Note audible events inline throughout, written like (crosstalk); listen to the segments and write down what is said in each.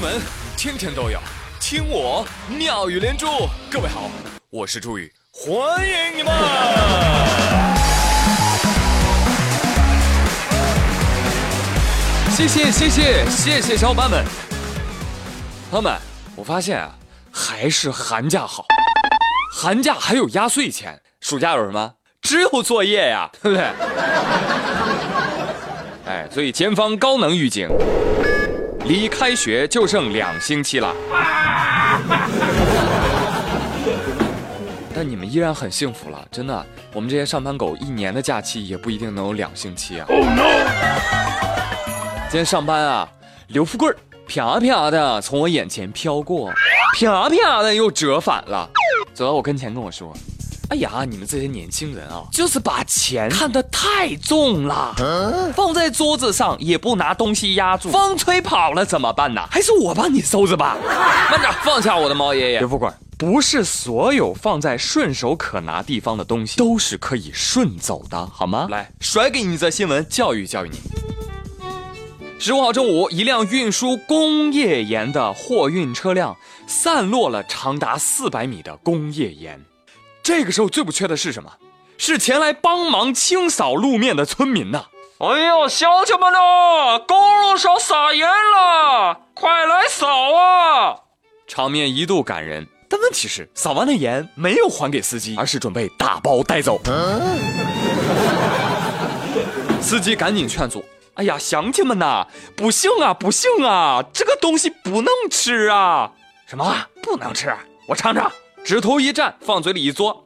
闻天天都有，听我妙语连珠。各位好，我是朱宇，欢迎你们！谢谢谢谢谢谢小伙伴们，朋友们，我发现啊，还是寒假好，寒假还有压岁钱，暑假有什么？只有作业呀，对不对？哎，所以前方高能预警。离开学就剩两星期了，(laughs) 但你们依然很幸福了，真的。我们这些上班狗一年的假期也不一定能有两星期啊。今天上班啊，刘富贵啪啪的从我眼前飘过，啪啪的又折返了，走到我跟前跟我说。哎呀，你们这些年轻人啊，就是把钱看得太重了，放在桌子上也不拿东西压住，风吹跑了怎么办呢？还是我帮你收着吧。慢点，放下我的猫爷爷。刘副官，不是所有放在顺手可拿地方的东西都是可以顺走的，好吗？来，甩给你一则新闻，教育教育你。十五号中午，一辆运输工业盐的货运车辆散落了长达四百米的工业盐。这个时候最不缺的是什么？是前来帮忙清扫路面的村民呐！哎呦，乡亲们呐，公路上撒盐了，快来扫啊！场面一度感人，但问题是，扫完的盐没有还给司机，而是准备打包带走。司机赶紧劝阻：“哎呀，乡亲们呐，不行啊，不行啊，这个东西不能吃啊！什么不能吃？我尝尝。”指头一蘸，放嘴里一嘬，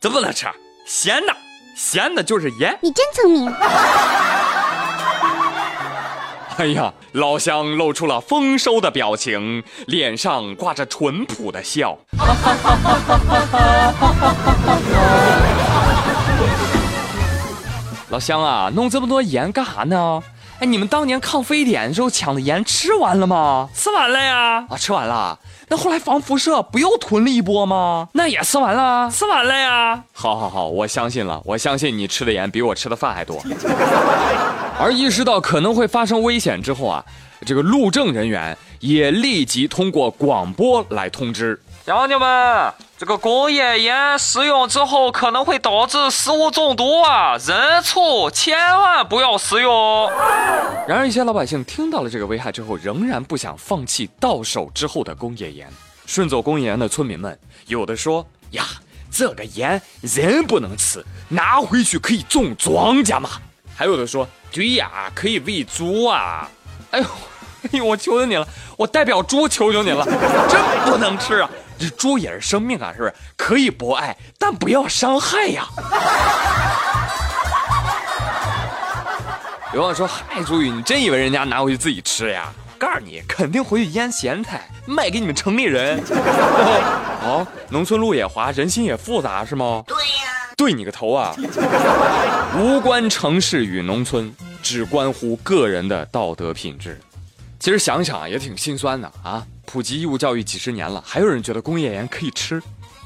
怎么能吃，咸的，咸的就是盐。你真聪明。(laughs) 哎呀，老乡露出了丰收的表情，脸上挂着淳朴的笑。(laughs) 老乡啊，弄这么多盐干啥呢？哎，你们当年抗非典时候抢的盐吃完了吗？吃完了呀。啊，吃完了。那后来防辐射不又囤了一波吗？那也吃完了，吃完了呀。好好好，我相信了，我相信你吃的盐比我吃的饭还多。(laughs) 而意识到可能会发生危险之后啊，这个路政人员也立即通过广播来通知乡亲们。这个工业盐使用之后可能会导致食物中毒啊，人畜千万不要食用。(laughs) 然而，一些老百姓听到了这个危害之后，仍然不想放弃到手之后的工业盐。顺走工业盐的村民们，有的说：“呀，这个盐人不能吃，拿回去可以种庄稼嘛。”还有的说：“对呀，可以喂猪啊。”哎呦，(laughs) 哎呦，我求求你了，我代表猪求求你了，真不能吃啊！这猪也是生命啊，是不是？可以博爱，但不要伤害呀。有网友说：“嗨，朱宇，你真以为人家拿回去自己吃呀？告诉你，肯定回去腌咸菜卖给你们城里人。(laughs) 哦，农村路也滑，人心也复杂，是吗？对呀，对你个头啊！无关城市与农村，只关乎个人的道德品质。其实想想也挺心酸的啊。”普及义务教育几十年了，还有人觉得工业盐可以吃，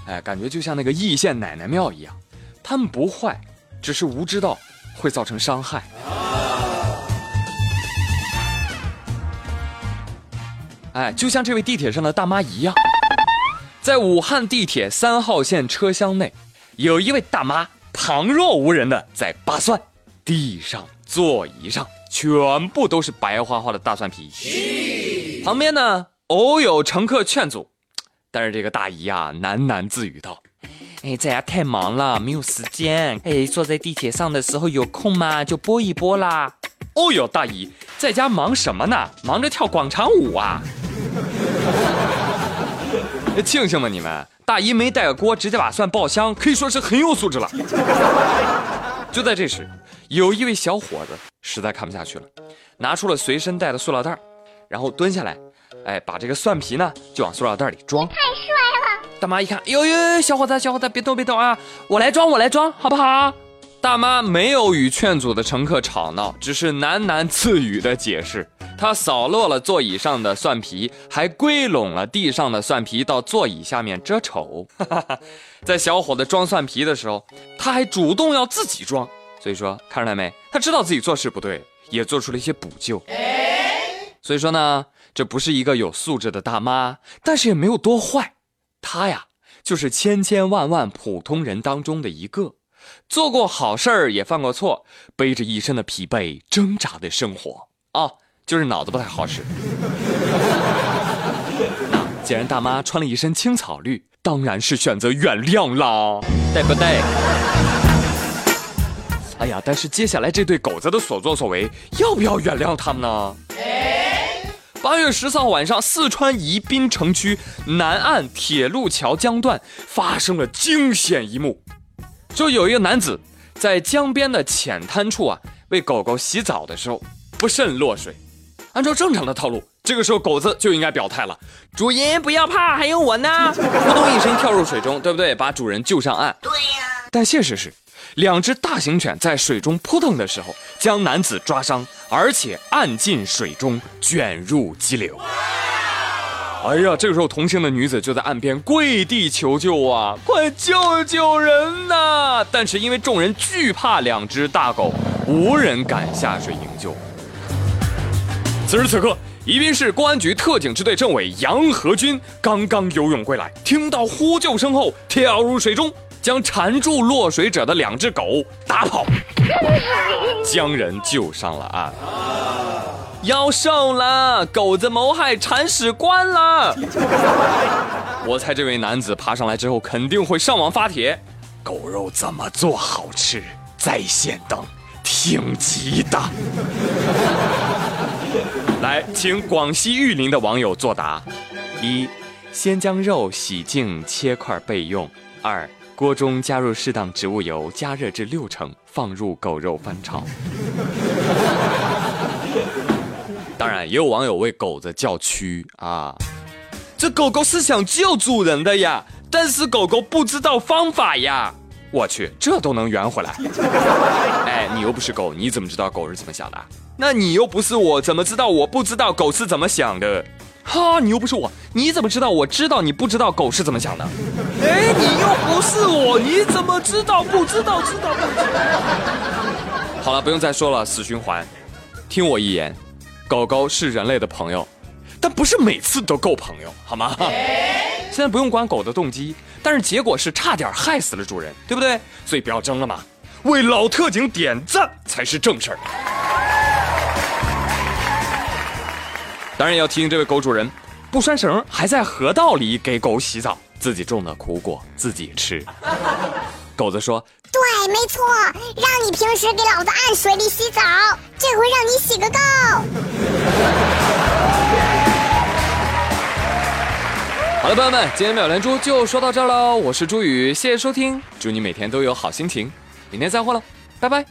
哎，感觉就像那个易县奶奶庙一样，他们不坏，只是无知道会造成伤害。哎，就像这位地铁上的大妈一样，在武汉地铁三号线车厢内，有一位大妈旁若无人的在扒蒜，地上、座椅上全部都是白花花的大蒜皮，旁边呢。偶有乘客劝阻，但是这个大姨啊喃喃自语道：“哎，在家太忙了，没有时间。哎，坐在地铁上的时候有空嘛，就播一播啦。”哦哟，大姨在家忙什么呢？忙着跳广场舞啊！庆幸吧你们，大姨没带个锅，直接把蒜爆香，可以说是很有素质了。就在这时，有一位小伙子实在看不下去了，拿出了随身带的塑料袋，然后蹲下来。哎，把这个蒜皮呢，就往塑料袋里装。太帅了！大妈一看，哟哟，小伙子，小伙子，别动，别动啊！我来装，我来装，好不好？大妈没有与劝阻的乘客吵闹，只是喃喃自语的解释。她扫落了座椅上的蒜皮，还归拢了地上的蒜皮到座椅下面遮丑。在小伙子装蒜皮的时候，他还主动要自己装。所以说，看出来没？他知道自己做事不对，也做出了一些补救。所以说呢。这不是一个有素质的大妈，但是也没有多坏。她呀，就是千千万万普通人当中的一个，做过好事儿，也犯过错，背着一身的疲惫，挣扎的生活啊，就是脑子不太好使。既然大妈穿了一身青草绿，当然是选择原谅啦，对不对？哎呀，但是接下来这对狗子的所作所为，要不要原谅他们呢？八月十四号晚上，四川宜宾城区南岸铁路桥江段发生了惊险一幕，就有一个男子在江边的浅滩处啊，为狗狗洗澡的时候不慎落水。按照正常的套路，这个时候狗子就应该表态了：“主人不要怕，还有我呢！” (laughs) 扑通一声跳入水中，对不对？把主人救上岸。对呀。但现实是。两只大型犬在水中扑腾的时候，将男子抓伤，而且按进水中，卷入激流。哎呀，这个时候同行的女子就在岸边跪地求救啊，快救救人呐！但是因为众人惧怕两只大狗，无人敢下水营救。此时此刻，宜宾市公安局特警支队政委杨和军刚刚游泳归来，听到呼救声后跳入水中。将缠住落水者的两只狗打跑，将人救上了岸。要瘦了，狗子谋害铲屎官了。我猜这位男子爬上来之后肯定会上网发帖：狗肉怎么做好吃？在线等，挺急的。请广西玉林的网友作答：一，先将肉洗净切块备用；二。锅中加入适当植物油，加热至六成，放入狗肉翻炒。(laughs) 当然，也有网友为狗子叫屈啊！这狗狗是想救主人的呀，但是狗狗不知道方法呀！我去，这都能圆回来？哎，你又不是狗，你怎么知道狗是怎么想的？那你又不是我，怎么知道我不知道狗是怎么想的？哈，你又不是我，你怎么知道我知道你不知道狗是怎么想的？哎，你又不是我，你怎么知道不知道知道不知道？好了，不用再说了，死循环。听我一言，狗狗是人类的朋友，但不是每次都够朋友，好吗？现在不用管狗的动机，但是结果是差点害死了主人，对不对？所以不要争了嘛，为老特警点赞才是正事儿。当然要提醒这位狗主人，不拴绳还在河道里给狗洗澡，自己种的苦果自己吃。狗子说：“对，没错，让你平时给老子按水里洗澡，这回让你洗个够。”好了，朋友们，今天妙连珠就说到这儿喽，我是朱宇，谢谢收听，祝你每天都有好心情，明天再会了，拜拜。